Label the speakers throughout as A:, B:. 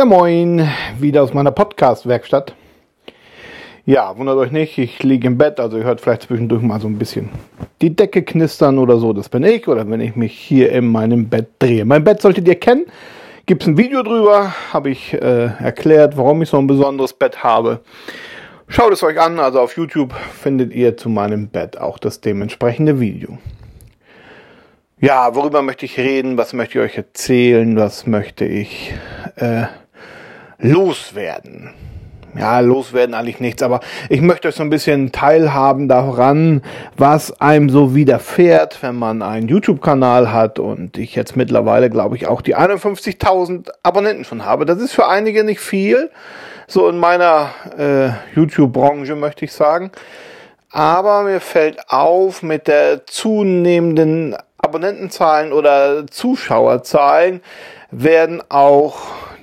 A: Ja, moin, wieder aus meiner Podcast-Werkstatt. Ja, wundert euch nicht, ich liege im Bett, also ihr hört vielleicht zwischendurch mal so ein bisschen die Decke knistern oder so, das bin ich, oder wenn ich mich hier in meinem Bett drehe. Mein Bett solltet ihr kennen, gibt es ein Video drüber, habe ich äh, erklärt, warum ich so ein besonderes Bett habe. Schaut es euch an, also auf YouTube findet ihr zu meinem Bett auch das dementsprechende Video. Ja, worüber möchte ich reden? Was möchte ich euch erzählen? Was möchte ich äh, loswerden? Ja, loswerden eigentlich nichts, aber ich möchte euch so ein bisschen teilhaben daran, was einem so widerfährt, wenn man einen YouTube-Kanal hat und ich jetzt mittlerweile, glaube ich, auch die 51.000 Abonnenten schon habe. Das ist für einige nicht viel, so in meiner äh, YouTube-Branche möchte ich sagen. Aber mir fällt auf mit der zunehmenden Abonnentenzahlen oder Zuschauerzahlen werden auch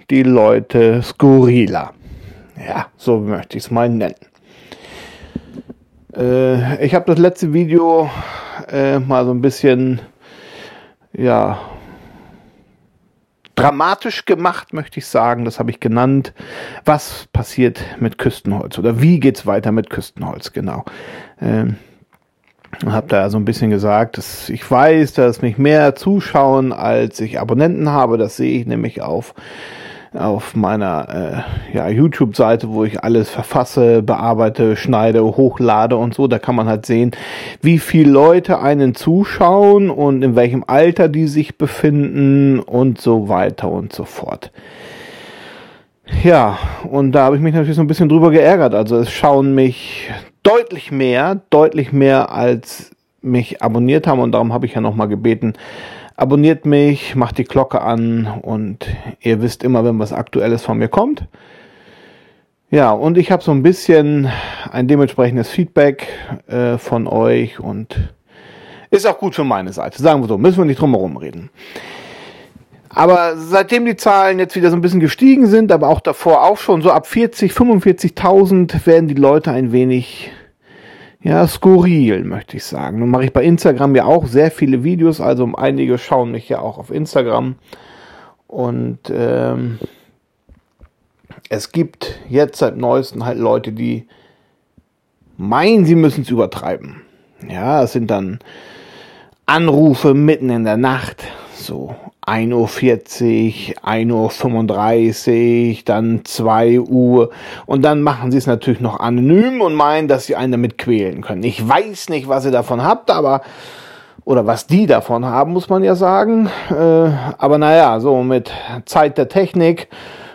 A: die Leute skurriler. Ja, so möchte ich es mal nennen. Äh, ich habe das letzte Video äh, mal so ein bisschen, ja, dramatisch gemacht, möchte ich sagen. Das habe ich genannt. Was passiert mit Küstenholz oder wie geht es weiter mit Küstenholz? Genau. Ähm, habe da so ein bisschen gesagt, dass ich weiß, dass mich mehr zuschauen, als ich Abonnenten habe. Das sehe ich nämlich auf auf meiner äh, ja, YouTube-Seite, wo ich alles verfasse, bearbeite, schneide, hochlade und so. Da kann man halt sehen, wie viele Leute einen zuschauen und in welchem Alter die sich befinden und so weiter und so fort. Ja, und da habe ich mich natürlich so ein bisschen drüber geärgert. Also es schauen mich deutlich mehr, deutlich mehr als mich abonniert haben und darum habe ich ja nochmal gebeten, abonniert mich, macht die Glocke an und ihr wisst immer, wenn was Aktuelles von mir kommt. Ja, und ich habe so ein bisschen ein dementsprechendes Feedback äh, von euch und ist auch gut für meine Seite. Sagen wir so, müssen wir nicht drum herum reden. Aber seitdem die Zahlen jetzt wieder so ein bisschen gestiegen sind, aber auch davor auch schon so ab 40, 45.000 werden die Leute ein wenig ja, skurril, möchte ich sagen. Nun mache ich bei Instagram ja auch sehr viele Videos, also einige schauen mich ja auch auf Instagram. Und ähm, es gibt jetzt seit neuestem halt Leute, die meinen, sie müssen es übertreiben. Ja, es sind dann Anrufe mitten in der Nacht, so 1.40 Uhr, 1.35 Uhr, dann 2 Uhr und dann machen sie es natürlich noch anonym und meinen, dass sie einen damit quälen können. Ich weiß nicht, was ihr davon habt, aber oder was die davon haben, muss man ja sagen. Äh, aber naja, so mit Zeit der Technik,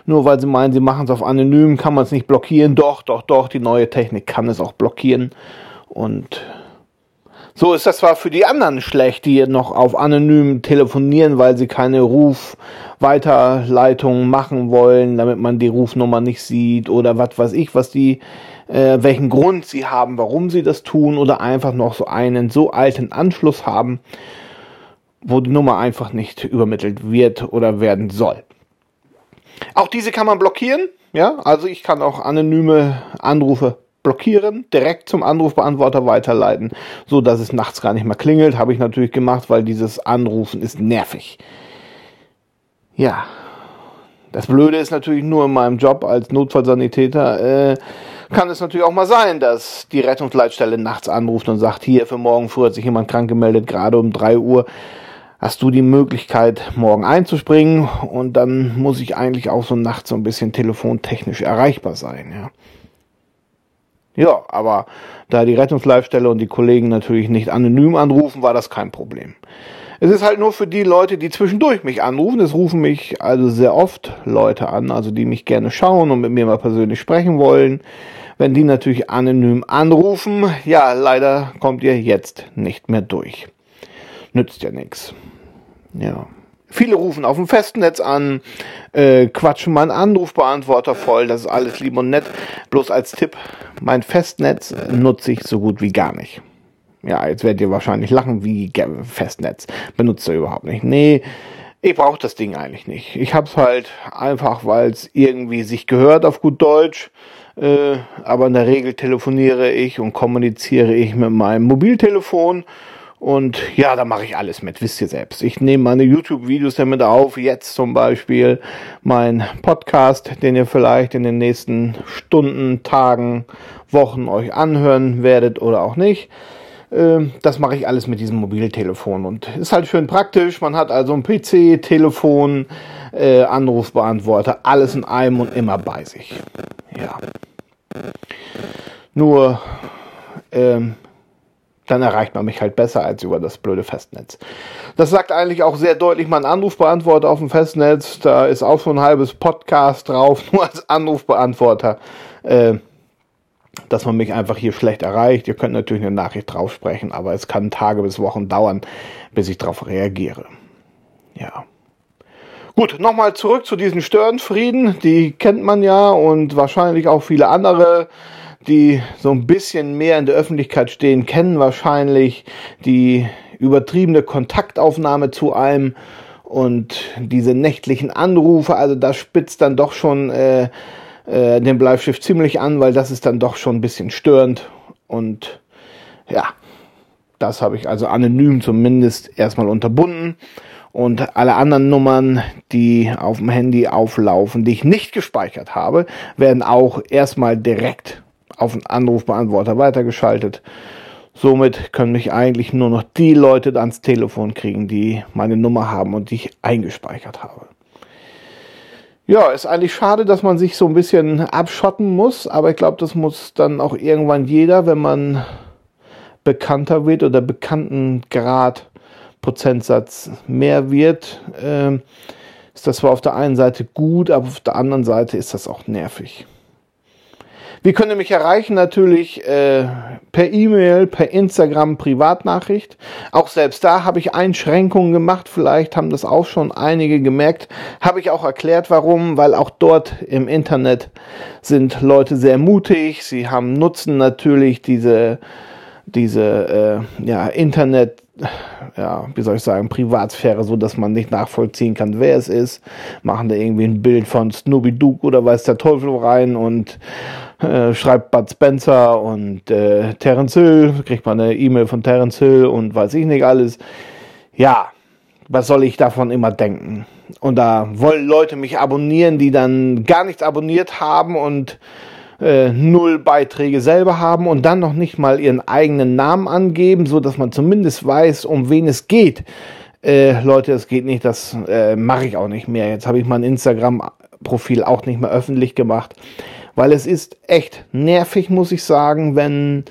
A: nur weil sie meinen, sie machen es auf anonym, kann man es nicht blockieren. Doch, doch, doch, die neue Technik kann es auch blockieren. Und so ist das zwar für die anderen schlecht, die noch auf anonym telefonieren, weil sie keine Rufweiterleitung machen wollen, damit man die Rufnummer nicht sieht oder was weiß ich, was die, äh, welchen Grund sie haben, warum sie das tun oder einfach noch so einen so alten Anschluss haben, wo die Nummer einfach nicht übermittelt wird oder werden soll. Auch diese kann man blockieren, ja, also ich kann auch anonyme Anrufe blockieren, direkt zum Anrufbeantworter weiterleiten, so dass es nachts gar nicht mehr klingelt. Habe ich natürlich gemacht, weil dieses Anrufen ist nervig. Ja. Das Blöde ist natürlich nur in meinem Job als Notfallsanitäter, äh, kann es natürlich auch mal sein, dass die Rettungsleitstelle nachts anruft und sagt, hier für morgen früh hat sich jemand krank gemeldet, gerade um drei Uhr hast du die Möglichkeit, morgen einzuspringen und dann muss ich eigentlich auch so nachts so ein bisschen telefontechnisch erreichbar sein, ja. Ja, aber da die Rettungsleitstelle und die Kollegen natürlich nicht anonym anrufen, war das kein Problem. Es ist halt nur für die Leute, die zwischendurch mich anrufen. Es rufen mich also sehr oft Leute an, also die mich gerne schauen und mit mir mal persönlich sprechen wollen. Wenn die natürlich anonym anrufen, ja, leider kommt ihr jetzt nicht mehr durch. Nützt ja nichts. Ja. Viele rufen auf dem Festnetz an, äh, quatschen meinen Anrufbeantworter voll, das ist alles lieb und nett. Bloß als Tipp, mein Festnetz nutze ich so gut wie gar nicht. Ja, jetzt werdet ihr wahrscheinlich lachen, wie Festnetz. Benutzt ihr überhaupt nicht. Nee, ich brauche das Ding eigentlich nicht. Ich hab's halt einfach, weil es irgendwie sich gehört auf gut Deutsch. Äh, aber in der Regel telefoniere ich und kommuniziere ich mit meinem Mobiltelefon Und ja, da mache ich alles mit, wisst ihr selbst. Ich nehme meine YouTube-Videos damit auf, jetzt zum Beispiel mein Podcast, den ihr vielleicht in den nächsten Stunden, Tagen, Wochen euch anhören werdet oder auch nicht. Ähm, das mache ich alles mit diesem Mobiltelefon und ist halt schön praktisch. Man hat also ein PC, Telefon, äh, Anrufbeantworter, alles in einem und immer bei sich. Ja. Nur ähm, dann erreicht man mich halt besser als über das blöde Festnetz. Das sagt eigentlich auch sehr deutlich mein Anrufbeantworter auf dem Festnetz. Da ist auch schon ein halbes Podcast drauf, nur als Anrufbeantworter, äh, dass man mich einfach hier schlecht erreicht. Ihr könnt natürlich eine Nachricht drauf sprechen, aber es kann Tage bis Wochen dauern, bis ich darauf reagiere. Ja. Gut, nochmal zurück zu diesen Störenfrieden. Die kennt man ja und wahrscheinlich auch viele andere die so ein bisschen mehr in der Öffentlichkeit stehen, kennen wahrscheinlich die übertriebene Kontaktaufnahme zu einem und diese nächtlichen Anrufe. Also das spitzt dann doch schon äh, äh, den Bleischiff ziemlich an, weil das ist dann doch schon ein bisschen störend. Und ja, das habe ich also anonym zumindest erstmal unterbunden. Und alle anderen Nummern, die auf dem Handy auflaufen, die ich nicht gespeichert habe, werden auch erstmal direkt auf einen Anrufbeantworter weitergeschaltet. Somit können mich eigentlich nur noch die Leute ans Telefon kriegen, die meine Nummer haben und die ich eingespeichert habe. Ja, ist eigentlich schade, dass man sich so ein bisschen abschotten muss, aber ich glaube, das muss dann auch irgendwann jeder, wenn man bekannter wird oder Bekanntengrad Prozentsatz mehr wird, äh, ist das zwar auf der einen Seite gut, aber auf der anderen Seite ist das auch nervig. Wie könnt ihr mich erreichen? Natürlich äh, per E-Mail, per Instagram, Privatnachricht. Auch selbst da habe ich Einschränkungen gemacht. Vielleicht haben das auch schon einige gemerkt. Habe ich auch erklärt, warum. Weil auch dort im Internet sind Leute sehr mutig. Sie haben nutzen natürlich diese diese äh, ja, Internet, ja, wie soll ich sagen, Privatsphäre, so dass man nicht nachvollziehen kann, wer es ist. Machen da irgendwie ein Bild von Snoopy Duke oder weiß der Teufel rein und äh, schreibt Bud Spencer und äh, Terence Hill, kriegt man eine E-Mail von Terence Hill und weiß ich nicht alles. Ja, was soll ich davon immer denken? Und da wollen Leute mich abonnieren, die dann gar nichts abonniert haben und äh, null Beiträge selber haben und dann noch nicht mal ihren eigenen Namen angeben, so dass man zumindest weiß, um wen es geht. Äh, Leute, es geht nicht, das äh, mache ich auch nicht mehr. Jetzt habe ich mein Instagram-Profil auch nicht mehr öffentlich gemacht weil es ist echt nervig, muss ich sagen, wenn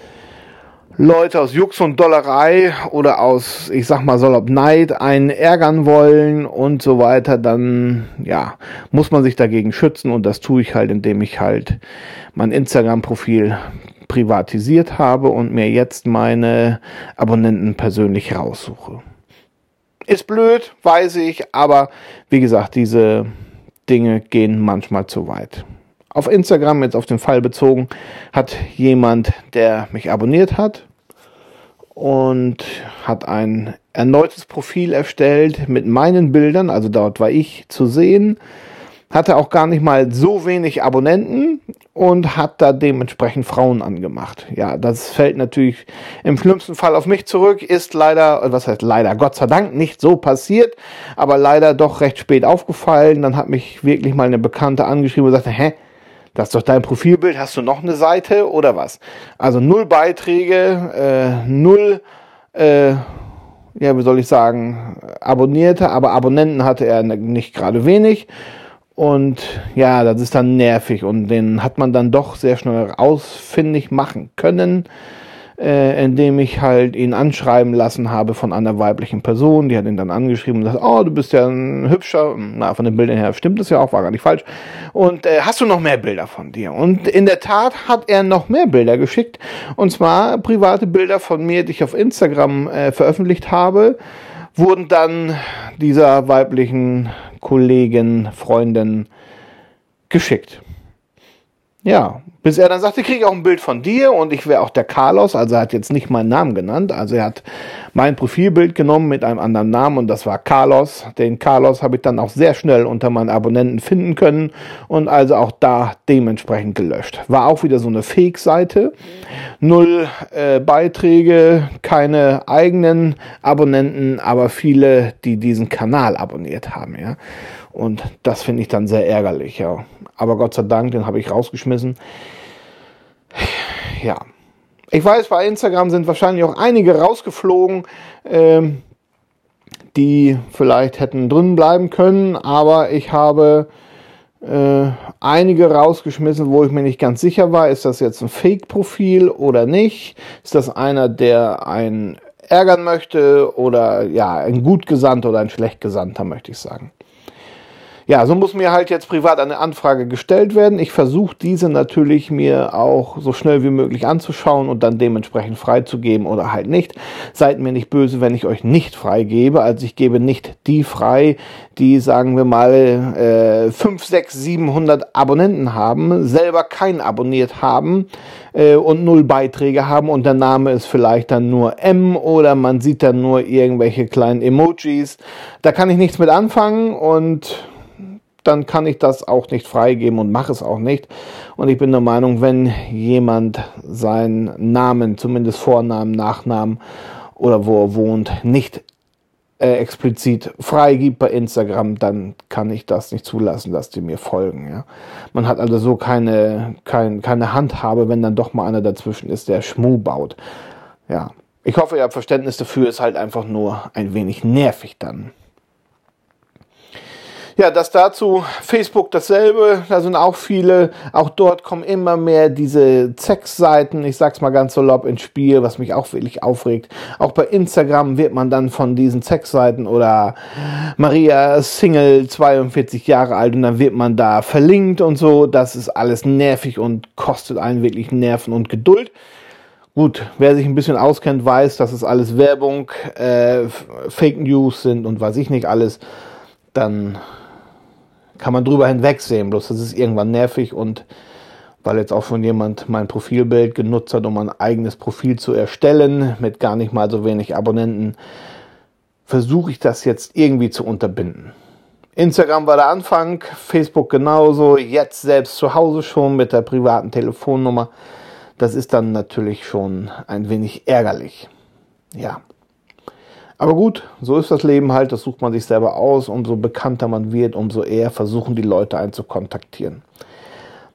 A: Leute aus Jux und Dollerei oder aus, ich sag mal, salopp Neid einen ärgern wollen und so weiter, dann, ja, muss man sich dagegen schützen und das tue ich halt, indem ich halt mein Instagram-Profil privatisiert habe und mir jetzt meine Abonnenten persönlich raussuche. Ist blöd, weiß ich, aber wie gesagt, diese Dinge gehen manchmal zu weit. Auf Instagram, jetzt auf den Fall bezogen, hat jemand, der mich abonniert hat und hat ein erneutes Profil erstellt mit meinen Bildern, also dort war ich zu sehen, hatte auch gar nicht mal so wenig Abonnenten und hat da dementsprechend Frauen angemacht. Ja, das fällt natürlich im schlimmsten Fall auf mich zurück, ist leider, was heißt leider, Gott sei Dank nicht so passiert, aber leider doch recht spät aufgefallen. Dann hat mich wirklich mal eine Bekannte angeschrieben und sagte, hä, das ist doch dein Profilbild, hast du noch eine Seite oder was? Also null Beiträge, äh, null, äh, ja, wie soll ich sagen, Abonnierte, aber Abonnenten hatte er nicht gerade wenig. Und ja, das ist dann nervig und den hat man dann doch sehr schnell ausfindig machen können äh, indem ich halt ihn anschreiben lassen habe von einer weiblichen Person. Die hat ihn dann angeschrieben und gesagt, oh, du bist ja ein hübscher. Na, von den Bildern her stimmt das ja auch, war gar nicht falsch. Und äh, hast du noch mehr Bilder von dir? Und in der Tat hat er noch mehr Bilder geschickt. Und zwar private Bilder von mir, die ich auf Instagram äh, veröffentlicht habe, wurden dann dieser weiblichen Kollegin, Freundin geschickt. ja, bis er dann sagte, kriege ich auch ein Bild von dir und ich wäre auch der Carlos, also er hat jetzt nicht meinen Namen genannt, also er hat mein Profilbild genommen mit einem anderen Namen und das war Carlos. Den Carlos habe ich dann auch sehr schnell unter meinen Abonnenten finden können und also auch da dementsprechend gelöscht. War auch wieder so eine Fake-Seite, null äh, Beiträge, keine eigenen Abonnenten, aber viele, die diesen Kanal abonniert haben, ja. Und das finde ich dann sehr ärgerlich, ja. Aber Gott sei Dank, den habe ich rausgeschmissen. Ja. Ich weiß, bei Instagram sind wahrscheinlich auch einige rausgeflogen, ähm, die vielleicht hätten drin bleiben können, aber ich habe äh, einige rausgeschmissen, wo ich mir nicht ganz sicher war, ist das jetzt ein Fake-Profil oder nicht? Ist das einer, der einen ärgern möchte oder ja, ein gut Gesandter oder ein schlecht Gesandter, möchte ich sagen. Ja, so muss mir halt jetzt privat eine Anfrage gestellt werden. Ich versuche diese natürlich mir auch so schnell wie möglich anzuschauen und dann dementsprechend freizugeben oder halt nicht. Seid mir nicht böse, wenn ich euch nicht freigebe. Also ich gebe nicht die frei, die sagen wir mal äh, 5, 6, 700 Abonnenten haben, selber keinen abonniert haben äh, und null Beiträge haben und der Name ist vielleicht dann nur M oder man sieht dann nur irgendwelche kleinen Emojis. Da kann ich nichts mit anfangen und dann kann ich das auch nicht freigeben und mache es auch nicht. Und ich bin der Meinung, wenn jemand seinen Namen, zumindest Vornamen, Nachnamen oder wo er wohnt, nicht äh, explizit freigibt bei Instagram, dann kann ich das nicht zulassen, dass die mir folgen. Ja? Man hat also so keine, kein, keine Handhabe, wenn dann doch mal einer dazwischen ist, der Schmu baut. Ja, ich hoffe, ihr habt Verständnis dafür, ist halt einfach nur ein wenig nervig dann. Ja, das dazu. Facebook dasselbe. Da sind auch viele. Auch dort kommen immer mehr diese Sex-Seiten, ich sag's mal ganz salopp, ins Spiel, was mich auch wirklich aufregt. Auch bei Instagram wird man dann von diesen Sex-Seiten oder Maria Single, 42 Jahre alt, und dann wird man da verlinkt und so. Das ist alles nervig und kostet einen wirklich Nerven und Geduld. Gut, wer sich ein bisschen auskennt, weiß, dass es alles Werbung, äh, Fake News sind und weiß ich nicht alles. Dann kann man drüber hinwegsehen. Bloß das ist irgendwann nervig und weil jetzt auch schon jemand mein Profilbild genutzt hat, um ein eigenes Profil zu erstellen, mit gar nicht mal so wenig Abonnenten, versuche ich das jetzt irgendwie zu unterbinden. Instagram war der Anfang, Facebook genauso, jetzt selbst zu Hause schon mit der privaten Telefonnummer. Das ist dann natürlich schon ein wenig ärgerlich. Ja. Aber gut, so ist das Leben halt, das sucht man sich selber aus. Umso bekannter man wird, umso eher versuchen die Leute einen zu kontaktieren.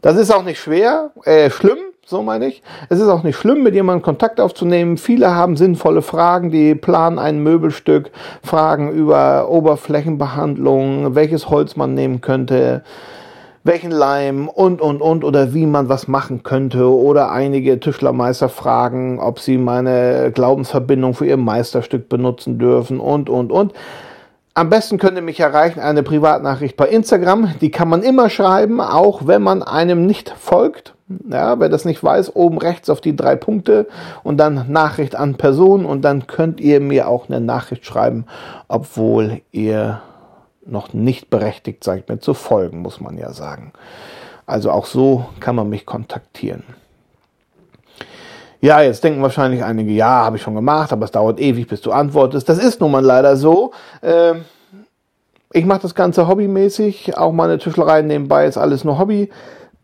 A: Das ist auch nicht schwer, äh, schlimm, so meine ich. Es ist auch nicht schlimm, mit jemandem Kontakt aufzunehmen. Viele haben sinnvolle Fragen, die planen ein Möbelstück, Fragen über Oberflächenbehandlung, welches Holz man nehmen könnte, welchen Leim und, und, und oder wie man was machen könnte oder einige Tischlermeister fragen, ob sie meine Glaubensverbindung für ihr Meisterstück benutzen dürfen und, und, und. Am besten könnt ihr mich erreichen, eine Privatnachricht bei Instagram. Die kann man immer schreiben, auch wenn man einem nicht folgt. Ja, wer das nicht weiß, oben rechts auf die drei Punkte und dann Nachricht an Person und dann könnt ihr mir auch eine Nachricht schreiben, obwohl ihr noch nicht berechtigt seid, mir zu folgen, muss man ja sagen. Also auch so kann man mich kontaktieren. Ja, jetzt denken wahrscheinlich einige, ja, habe ich schon gemacht, aber es dauert ewig, bis du antwortest. Das ist nun mal leider so. Ähm, ich mache das Ganze hobbymäßig, auch meine Tischlerei nebenbei ist alles nur Hobby.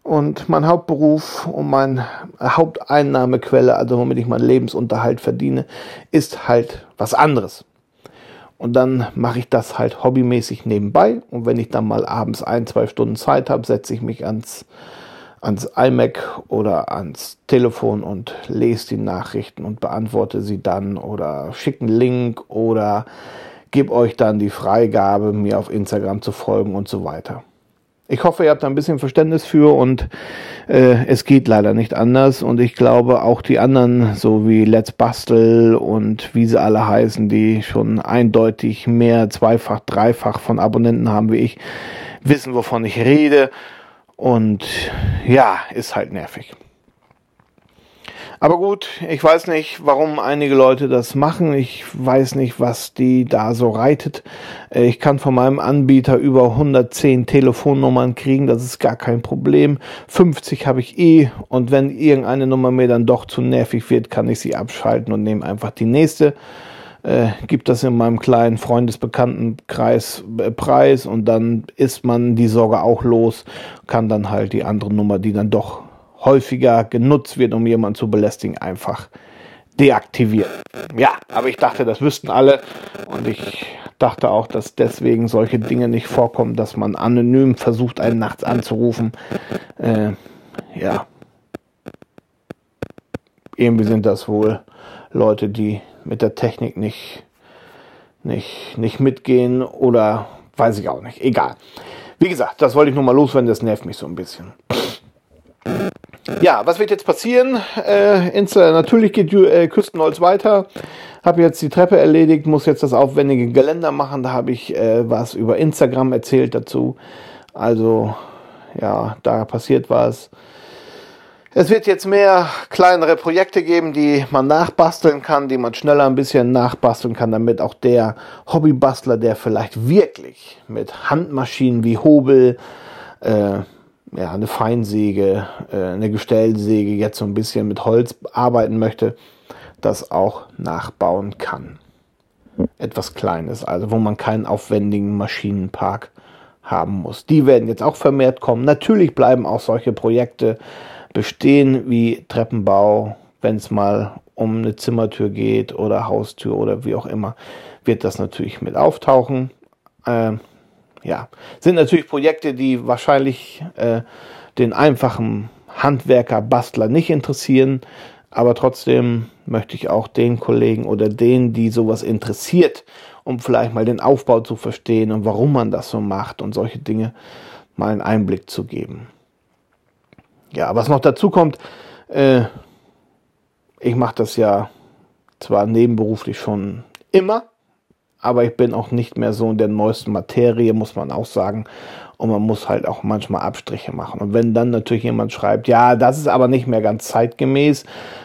A: Und mein Hauptberuf und meine Haupteinnahmequelle, also womit ich meinen Lebensunterhalt verdiene, ist halt was anderes. Und dann mache ich das halt hobbymäßig nebenbei. Und wenn ich dann mal abends ein, zwei Stunden Zeit habe, setze ich mich ans, ans iMac oder ans Telefon und lese die Nachrichten und beantworte sie dann oder schicke einen Link oder gebe euch dann die Freigabe, mir auf Instagram zu folgen und so weiter. Ich hoffe, ihr habt da ein bisschen Verständnis für und äh, es geht leider nicht anders. Und ich glaube, auch die anderen, so wie Let's Bastel und wie sie alle heißen, die schon eindeutig mehr, zweifach, dreifach von Abonnenten haben wie ich, wissen, wovon ich rede. Und ja, ist halt nervig. Aber gut, ich weiß nicht, warum einige Leute das machen. Ich weiß nicht, was die da so reitet. Äh, ich kann von meinem Anbieter über 110 Telefonnummern kriegen, das ist gar kein Problem. 50 habe ich eh und wenn irgendeine Nummer mir dann doch zu nervig wird, kann ich sie abschalten und nehme einfach die nächste. Äh, gibt das in meinem kleinen Freundesbekanntenkreis äh, Preis und dann ist man die Sorge auch los, kann dann halt die andere Nummer, die dann doch häufiger genutzt wird, um jemanden zu belästigen, einfach deaktivieren. Ja, aber ich dachte, das wüssten alle und ich dachte auch, dass deswegen solche Dinge nicht vorkommen, dass man anonym versucht, einen nachts anzurufen. Äh, ja. Irgendwie sind das wohl Leute, die mit der Technik nicht, nicht, nicht mitgehen oder weiß ich auch nicht. Egal. Wie gesagt, das wollte ich nur mal loswerden, das nervt mich so ein bisschen. Ja, was wird jetzt passieren? Äh, Insta, natürlich geht äh, Küstenholz weiter. Habe jetzt die Treppe erledigt, muss jetzt das aufwendige Geländer machen. Da habe ich äh, was über Instagram erzählt dazu. Also, ja, da passiert was. Es wird jetzt mehr kleinere Projekte geben, die man nachbasteln kann, die man schneller ein bisschen nachbasteln kann, damit auch der Hobbybastler, der vielleicht wirklich mit Handmaschinen wie Hobel, äh, ja, eine Feinsäge, äh, eine Gestellsäge jetzt so ein bisschen mit Holz arbeiten möchte, das auch nachbauen kann. Etwas Kleines, also wo man keinen aufwendigen Maschinenpark haben muss. Die werden jetzt auch vermehrt kommen. Natürlich bleiben auch solche Projekte bestehen wie Treppenbau, wenn es mal um eine Zimmertür geht oder Haustür oder wie auch immer, wird das natürlich mit auftauchen. Äh, ja, sind natürlich Projekte, die wahrscheinlich äh, den einfachen Handwerker, Bastler nicht interessieren, aber trotzdem möchte ich auch den Kollegen oder denen, die sowas interessiert, um vielleicht mal den Aufbau zu verstehen und warum man das so macht und solche Dinge mal einen Einblick zu geben. Ja, was noch dazu kommt, äh, ich mache das ja zwar nebenberuflich schon immer, aber ich bin auch nicht mehr so in der neuesten Materie, muss man auch sagen. Und man muss halt auch manchmal Abstriche machen. Und wenn dann natürlich jemand schreibt, ja, das ist aber nicht mehr ganz zeitgemäß,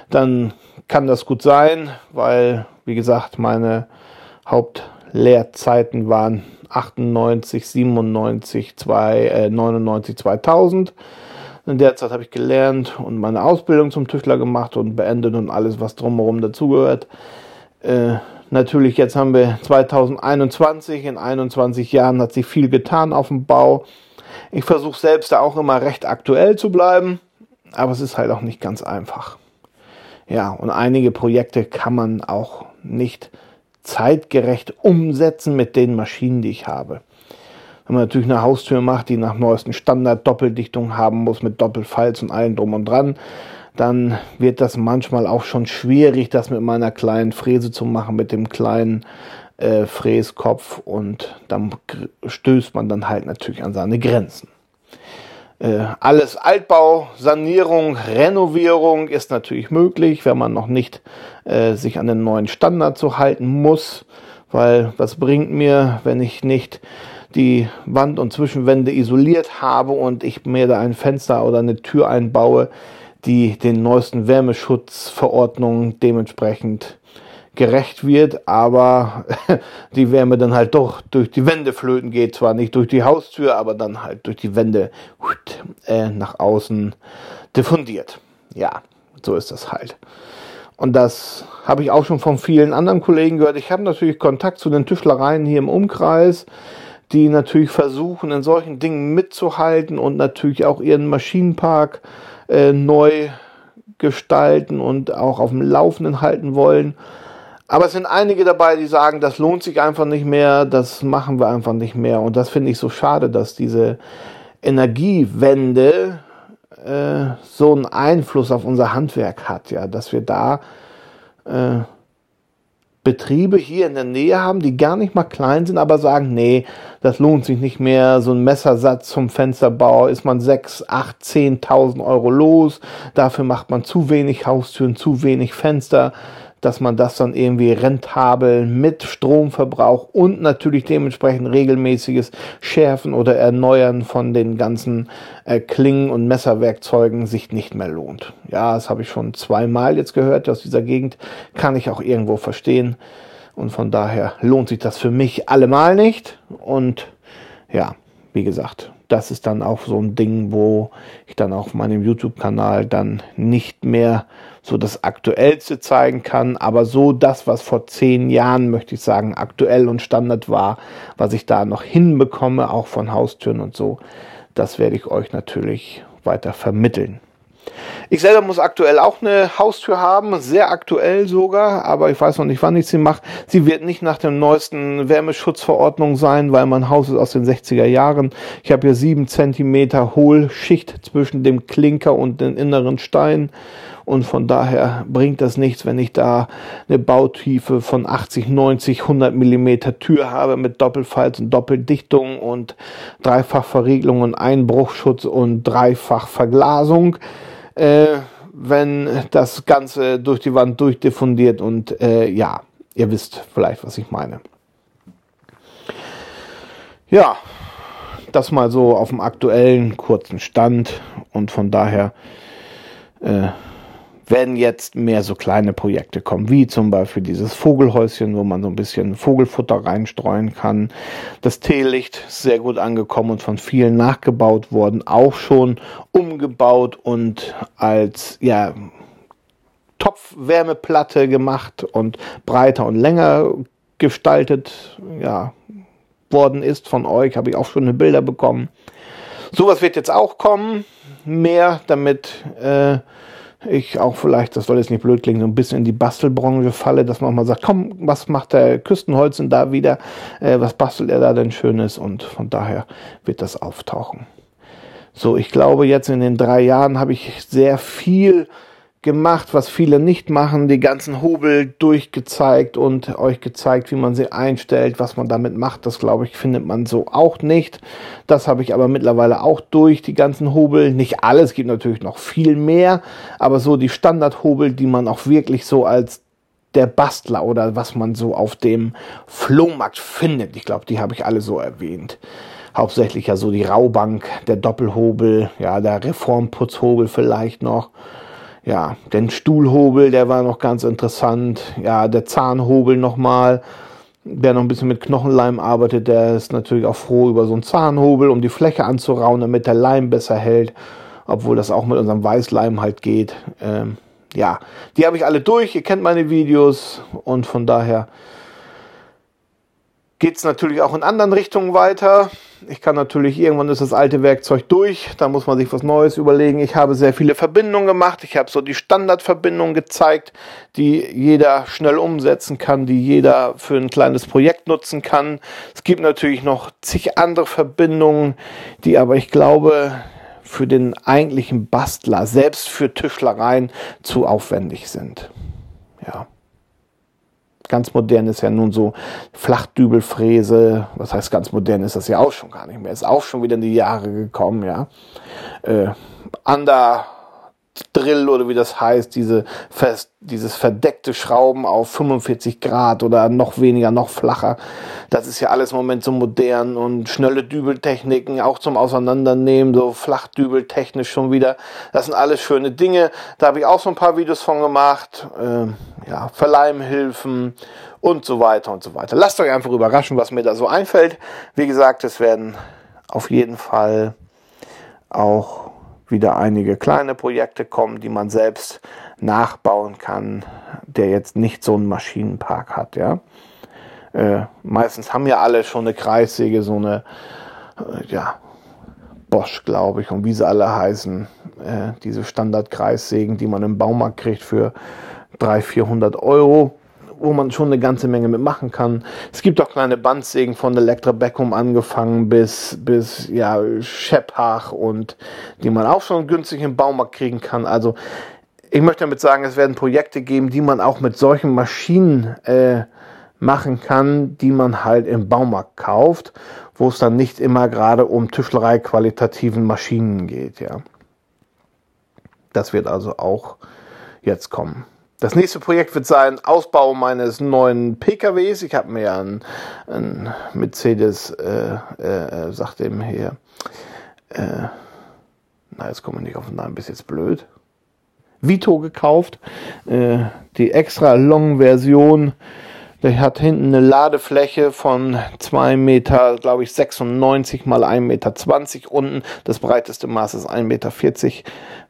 A: dann kann das gut sein, weil, wie gesagt, meine Hauptlehrzeiten waren 98, 97, 2, äh, 99, 2000. In der Zeit habe ich gelernt und meine Ausbildung zum Tüftler gemacht und beendet und alles, was drumherum dazugehört. Äh, Natürlich, jetzt haben wir 2021, in 21 Jahren hat sich viel getan auf dem Bau. Ich versuche selbst da auch immer recht aktuell zu bleiben, aber es ist halt auch nicht ganz einfach. Ja, und einige Projekte kann man auch nicht zeitgerecht umsetzen mit den Maschinen, die ich habe. Wenn man natürlich eine Haustür macht, die nach neuesten Standard Doppeldichtung haben muss, mit Doppelfalz und allem drum und dran, dann wird das manchmal auch schon schwierig, das mit meiner kleinen Fräse zu machen, mit dem kleinen äh, Fräskopf und dann stößt man dann halt natürlich an seine Grenzen. Äh, alles Altbau, Sanierung, Renovierung ist natürlich möglich, wenn man noch nicht äh, sich an den neuen Standard zu halten muss, weil was bringt mir, wenn ich nicht die Wand und Zwischenwände isoliert habe und ich mir da ein Fenster oder eine Tür einbaue, die den neuesten Wärmeschutzverordnungen dementsprechend gerecht wird, aber die Wärme dann halt doch durch die Wände flöten geht, zwar nicht durch die Haustür, aber dann halt durch die Wände äh, nach außen diffundiert. Ja, so ist das halt. Und das habe ich auch schon von vielen anderen Kollegen gehört. Ich habe natürlich Kontakt zu den Tüftlereien hier im Umkreis, die natürlich versuchen, in solchen Dingen mitzuhalten und natürlich auch ihren Maschinenpark äh, neu gestalten und auch auf dem Laufenden halten wollen. Aber es sind einige dabei, die sagen, das lohnt sich einfach nicht mehr, das machen wir einfach nicht mehr. Und das finde ich so schade, dass diese Energiewende äh, so einen Einfluss auf unser Handwerk hat, ja, dass wir da äh, Betriebe hier in der Nähe haben, die gar nicht mal klein sind, aber sagen, nee, das lohnt sich nicht mehr. So ein Messersatz zum Fensterbau ist man 6, 8, 10.000 Euro los. Dafür macht man zu wenig Haustüren, zu wenig Fenster. Dass man das dann irgendwie rentabel mit Stromverbrauch und natürlich dementsprechend regelmäßiges Schärfen oder Erneuern von den ganzen äh, Klingen und Messerwerkzeugen sich nicht mehr lohnt. Ja, das habe ich schon zweimal jetzt gehört aus dieser Gegend, kann ich auch irgendwo verstehen. Und von daher lohnt sich das für mich allemal nicht. Und ja, wie gesagt, das ist dann auch so ein Ding, wo ich dann auf meinem YouTube-Kanal dann nicht mehr so das Aktuellste zeigen kann, aber so das, was vor zehn Jahren, möchte ich sagen, aktuell und Standard war, was ich da noch hinbekomme, auch von Haustüren und so, das werde ich euch natürlich weiter vermitteln. Ich selber muss aktuell auch eine Haustür haben, sehr aktuell sogar, aber ich weiß noch nicht, wann ich sie mache. Sie wird nicht nach der neuesten Wärmeschutzverordnung sein, weil mein Haus ist aus den 60er Jahren. Ich habe hier sieben Zentimeter Hohlschicht zwischen dem Klinker und den inneren Stein. Und von daher bringt das nichts, wenn ich da eine Bautiefe von 80, 90, 100 Millimeter Tür habe mit Doppelfalz und Doppeldichtung und Dreifachverriegelung und Einbruchschutz und Dreifachverglasung äh, wenn das Ganze durch die Wand durchdiffundiert und äh, ja, ihr wisst vielleicht, was ich meine. Ja, das mal so auf dem aktuellen kurzen Stand und von daher äh, werden jetzt mehr so kleine Projekte kommen, wie zum Beispiel dieses Vogelhäuschen, wo man so ein bisschen Vogelfutter reinstreuen kann. Das Teelicht sehr gut angekommen und von vielen nachgebaut worden, auch schon umgebaut und als ja Topfwärmeplatte gemacht und breiter und länger gestaltet, ja, worden ist von euch, habe ich auch schon Bilder bekommen. Sowas wird jetzt auch kommen, mehr damit äh, ich auch vielleicht, das soll jetzt nicht blöd klingen, so ein bisschen in die Bastelbranche falle, dass man mal sagt, komm, was macht der Küstenholz denn da wieder? Äh, was bastelt er da denn Schönes? Und von daher wird das auftauchen. So, ich glaube, jetzt in den drei Jahren habe ich sehr viel gemacht, was viele nicht machen, die ganzen Hobel durchgezeigt und euch gezeigt, wie man sie einstellt, was man damit macht. Das glaube ich, findet man so auch nicht. Das habe ich aber mittlerweile auch durch, die ganzen Hobel. Nicht alles, gibt natürlich noch viel mehr, aber so die Standardhobel, die man auch wirklich so als der Bastler oder was man so auf dem Flohmarkt findet. Ich glaube, die habe ich alle so erwähnt. Hauptsächlich ja so die Raubank, der Doppelhobel, ja, der Reformputzhobel vielleicht noch ja, den Stuhlhobel, der war noch ganz interessant. Ja, der Zahnhobel nochmal. Wer noch ein bisschen mit Knochenleim arbeitet, der ist natürlich auch froh über so einen Zahnhobel, um die Fläche anzurauen, damit der Leim besser hält. Obwohl das auch mit unserem Weißleim halt geht. Ähm, ja, die habe ich alle durch. Ihr kennt meine Videos und von daher geht es natürlich auch in anderen Richtungen weiter. Ich kann natürlich, irgendwann ist das alte Werkzeug durch, da muss man sich was Neues überlegen. Ich habe sehr viele Verbindungen gemacht. Ich habe so die Standardverbindungen gezeigt, die jeder schnell umsetzen kann, die jeder für ein kleines Projekt nutzen kann. Es gibt natürlich noch zig andere Verbindungen, die aber ich glaube, für den eigentlichen Bastler, selbst für Tischlereien, zu aufwendig sind. Ja ganz modern ist ja nun so Flachdübelfräse. Was heißt ganz modern ist das ja auch schon gar nicht mehr. Ist auch schon wieder in die Jahre gekommen, ja. Äh, Under Drill oder wie das heißt, diese fest, dieses verdeckte Schrauben auf 45 Grad oder noch weniger, noch flacher. Das ist ja alles im Moment so modern und schnelle Dübeltechniken auch zum Auseinandernehmen, so Flachdübeltechnisch schon wieder. Das sind alles schöne Dinge. Da habe ich auch so ein paar Videos von gemacht. Ähm, ja, Verleihmhilfen und so weiter und so weiter. Lasst euch einfach überraschen, was mir da so einfällt. Wie gesagt, es werden auf jeden Fall auch wieder einige kleine Projekte kommen, die man selbst nachbauen kann, der jetzt nicht so einen Maschinenpark hat, ja. Äh, meistens haben ja alle schon eine Kreissäge, so eine, äh, ja, Bosch, glaube ich, und wie sie alle heißen, äh, diese Standard-Kreissägen, die man im Baumarkt kriegt für 300, 400 Euro wo man schon eine ganze Menge mitmachen kann. Es gibt auch kleine Bandsägen von Elektra Beckham angefangen bis, bis, ja, Scheppach und die man auch schon günstig im Baumarkt kriegen kann. Also, ich möchte damit sagen, es werden Projekte geben, die man auch mit solchen Maschinen, äh, machen kann, die man halt im Baumarkt kauft, wo es dann nicht immer gerade um Tischlerei qualitativen Maschinen geht, ja. Das wird also auch jetzt kommen. Das nächste Projekt wird sein Ausbau meines neuen PKWs. Ich habe mir einen, einen Mercedes, äh, äh, sagt dem hier, äh, na jetzt komme ich nicht auf den Namen, bis jetzt blöd. Vito gekauft, äh, die extra Long Version. Der hat hinten eine Ladefläche von 2 Meter, glaube ich, 96 mal 1,20 Meter unten. Das breiteste Maß ist 1,40 Meter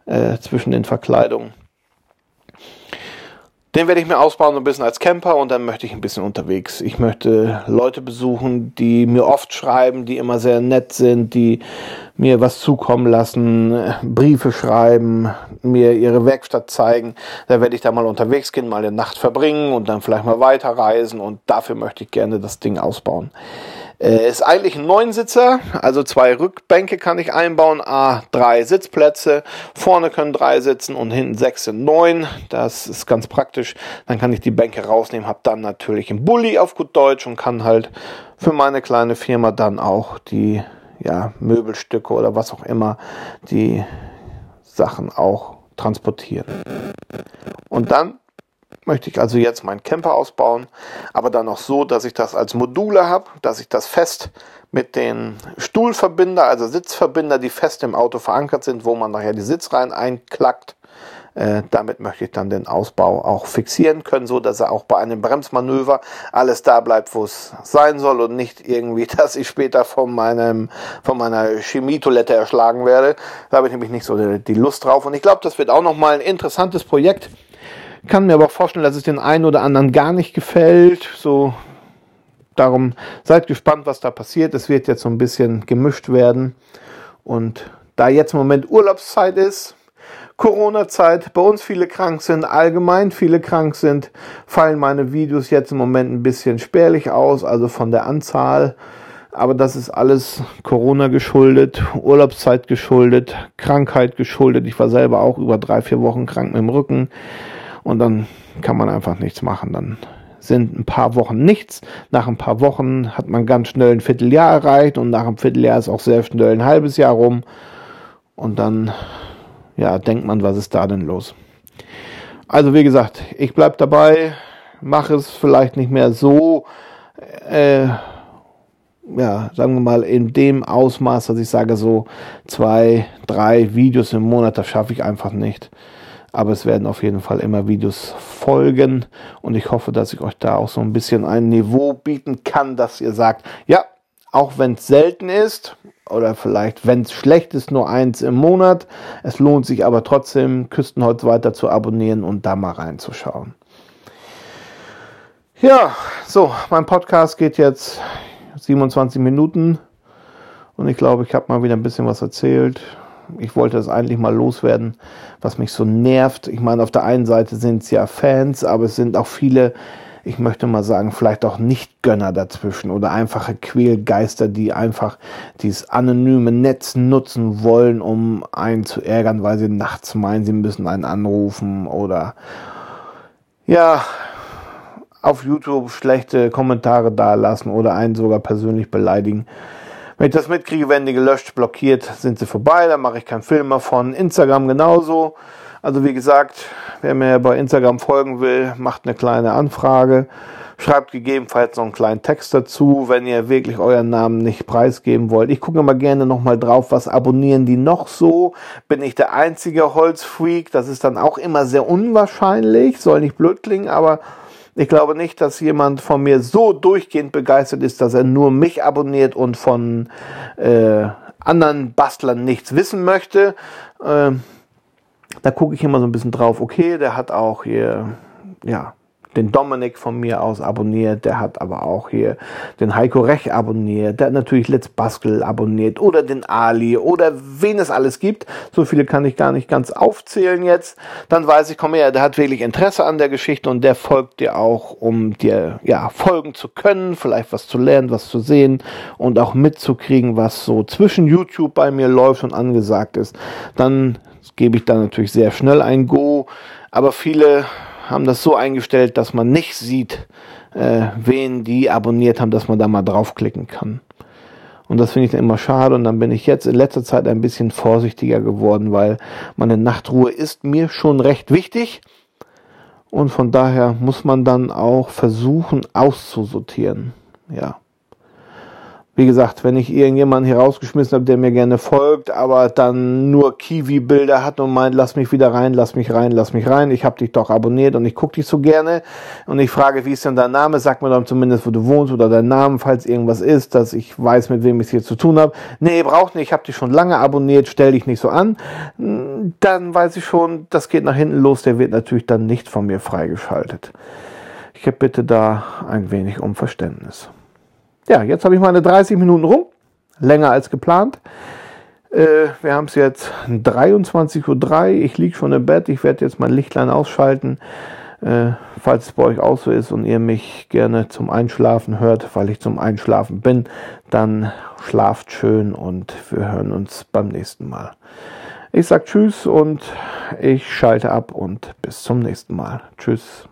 A: äh, zwischen den Verkleidungen. Den werde ich mir ausbauen, so ein bisschen als Camper und dann möchte ich ein bisschen unterwegs. Ich möchte Leute besuchen, die mir oft schreiben, die immer sehr nett sind, die mir was zukommen lassen, Briefe schreiben, mir ihre Werkstatt zeigen. Da werde ich da mal unterwegs gehen, mal eine Nacht verbringen und dann vielleicht mal weiterreisen und dafür möchte ich gerne das Ding ausbauen. Äh, ist eigentlich ein Neunsitzer, also zwei Rückbänke kann ich einbauen, A, drei Sitzplätze, vorne können drei sitzen und hinten sechs sind neun. Das ist ganz praktisch. Dann kann ich die Bänke rausnehmen, habe dann natürlich einen Bulli auf gut Deutsch und kann halt für meine kleine Firma dann auch die ja, Möbelstücke oder was auch immer, die Sachen auch transportieren. Und dann möchte ich also jetzt meinen Camper ausbauen, aber dann auch so, dass ich das als Module habe, dass ich das fest mit den Stuhlverbinder, also Sitzverbinder, die fest im Auto verankert sind, wo man nachher die Sitzreihen einklackt. Äh, damit möchte ich dann den Ausbau auch fixieren können, so dass er auch bei einem Bremsmanöver alles da bleibt, wo es sein soll und nicht irgendwie, dass ich später von meinem von meiner Chemietoilette erschlagen werde. Da habe ich nämlich nicht so die Lust drauf. Und ich glaube, das wird auch noch mal ein interessantes Projekt kann mir aber auch vorstellen, dass es den einen oder anderen gar nicht gefällt. So, darum seid gespannt, was da passiert. Es wird jetzt so ein bisschen gemischt werden. Und da jetzt im Moment Urlaubszeit ist, Corona-Zeit, bei uns viele krank sind, allgemein viele krank sind, fallen meine Videos jetzt im Moment ein bisschen spärlich aus, also von der Anzahl. Aber das ist alles Corona geschuldet, Urlaubszeit geschuldet, Krankheit geschuldet. Ich war selber auch über drei, vier Wochen krank mit dem Rücken und dann kann man einfach nichts machen. Dann sind ein paar Wochen nichts. Nach ein paar Wochen hat man ganz schnell ein Vierteljahr erreicht und nach einem Vierteljahr ist auch sehr schnell ein halbes Jahr rum. Und dann, ja, denkt man, was ist da denn los? Also wie gesagt, ich bleib dabei, mache es vielleicht nicht mehr so, äh, ja, sagen wir mal, in dem Ausmaß, dass ich sage, so zwei, drei Videos im Monat, das schaffe ich einfach nicht. Aber es werden auf jeden Fall immer Videos folgen und ich hoffe, dass ich euch da auch so ein bisschen ein Niveau bieten kann, dass ihr sagt, ja, auch wenn es selten ist oder vielleicht, wenn es schlecht ist, nur eins im Monat. Es lohnt sich aber trotzdem, Küstenholz weiter zu abonnieren und da mal reinzuschauen. Ja, so, mein Podcast geht jetzt 27 Minuten und ich glaube, ich habe mal wieder ein bisschen was erzählt ich wollte das eigentlich mal loswerden, was mich so nervt. Ich meine, auf der einen Seite sind es ja Fans, aber es sind auch viele, ich möchte mal sagen, vielleicht auch Nicht-Gönner dazwischen oder einfache Quälgeister, die einfach dieses anonyme Netz nutzen wollen, um einen zu ärgern, weil sie nachts meinen, sie müssen einen anrufen oder ja, auf YouTube schlechte Kommentare dalassen oder einen sogar persönlich beleidigen. Wenn ich das mitkriege, werden die gelöscht, blockiert, sind sie vorbei, dann mache ich keinen Film mehr von. Instagram genauso. Also wie gesagt, wer mir bei Instagram folgen will, macht eine kleine Anfrage. Schreibt gegebenenfalls noch einen kleinen Text dazu, wenn ihr wirklich euren Namen nicht preisgeben wollt. Ich gucke mal gerne nochmal drauf, was abonnieren die noch so. Bin ich der einzige Holzfreak? Das ist dann auch immer sehr unwahrscheinlich. Soll nicht blöd klingen, aber ich glaube nicht, dass jemand von mir so durchgehend begeistert ist, dass er nur mich abonniert und von äh, anderen Bastlern nichts wissen möchte. Äh, da gucke ich immer so ein bisschen drauf. Okay, der hat auch hier, ja, den Dominik von mir aus abonniert, der hat aber auch hier den Heiko Rech abonniert, der hat natürlich Let's Baskel abonniert oder den Ali oder wen es alles gibt. So viele kann ich gar nicht ganz aufzählen jetzt. Dann weiß ich, komm her, der hat wirklich Interesse an der Geschichte und der folgt dir auch, um dir ja folgen zu können, vielleicht was zu lernen, was zu sehen und auch mitzukriegen, was so zwischen YouTube bei mir läuft und angesagt ist. Dann gebe ich da natürlich sehr schnell ein Go, aber viele haben das so eingestellt, dass man nicht sieht, äh, wen die abonniert haben, dass man da mal draufklicken kann. Und das finde ich dann immer schade. Und dann bin ich jetzt in letzter Zeit ein bisschen vorsichtiger geworden, weil meine Nachtruhe ist mir schon recht wichtig. Und von daher muss man dann auch versuchen auszusortieren. Ja. Wie gesagt, wenn ich irgendjemanden hier rausgeschmissen habe, der mir gerne folgt, aber dann nur Kiwi-Bilder hat und meint, lass mich wieder rein, lass mich rein, lass mich rein, ich habe dich doch abonniert und ich gucke dich so gerne und ich frage, wie ist denn dein Name, sag mir doch zumindest, wo du wohnst oder dein Name, falls irgendwas ist, dass ich weiß, mit wem ich es hier zu tun habe. Nee, braucht nicht, ich habe dich schon lange abonniert, stell dich nicht so an. Dann weiß ich schon, das geht nach hinten los, der wird natürlich dann nicht von mir freigeschaltet. Ich bitte da ein wenig um Verständnis. Ja, jetzt habe ich meine 30 Minuten rum, länger als geplant. Äh, wir haben es jetzt 23.03 Uhr, ich liege schon im Bett, ich werde jetzt mein Lichtlein ausschalten. Äh, falls es bei euch auch so ist und ihr mich gerne zum Einschlafen hört, weil ich zum Einschlafen bin, dann schlaft schön und wir hören uns beim nächsten Mal. Ich sage Tschüss und ich schalte ab und bis zum nächsten Mal. Tschüss.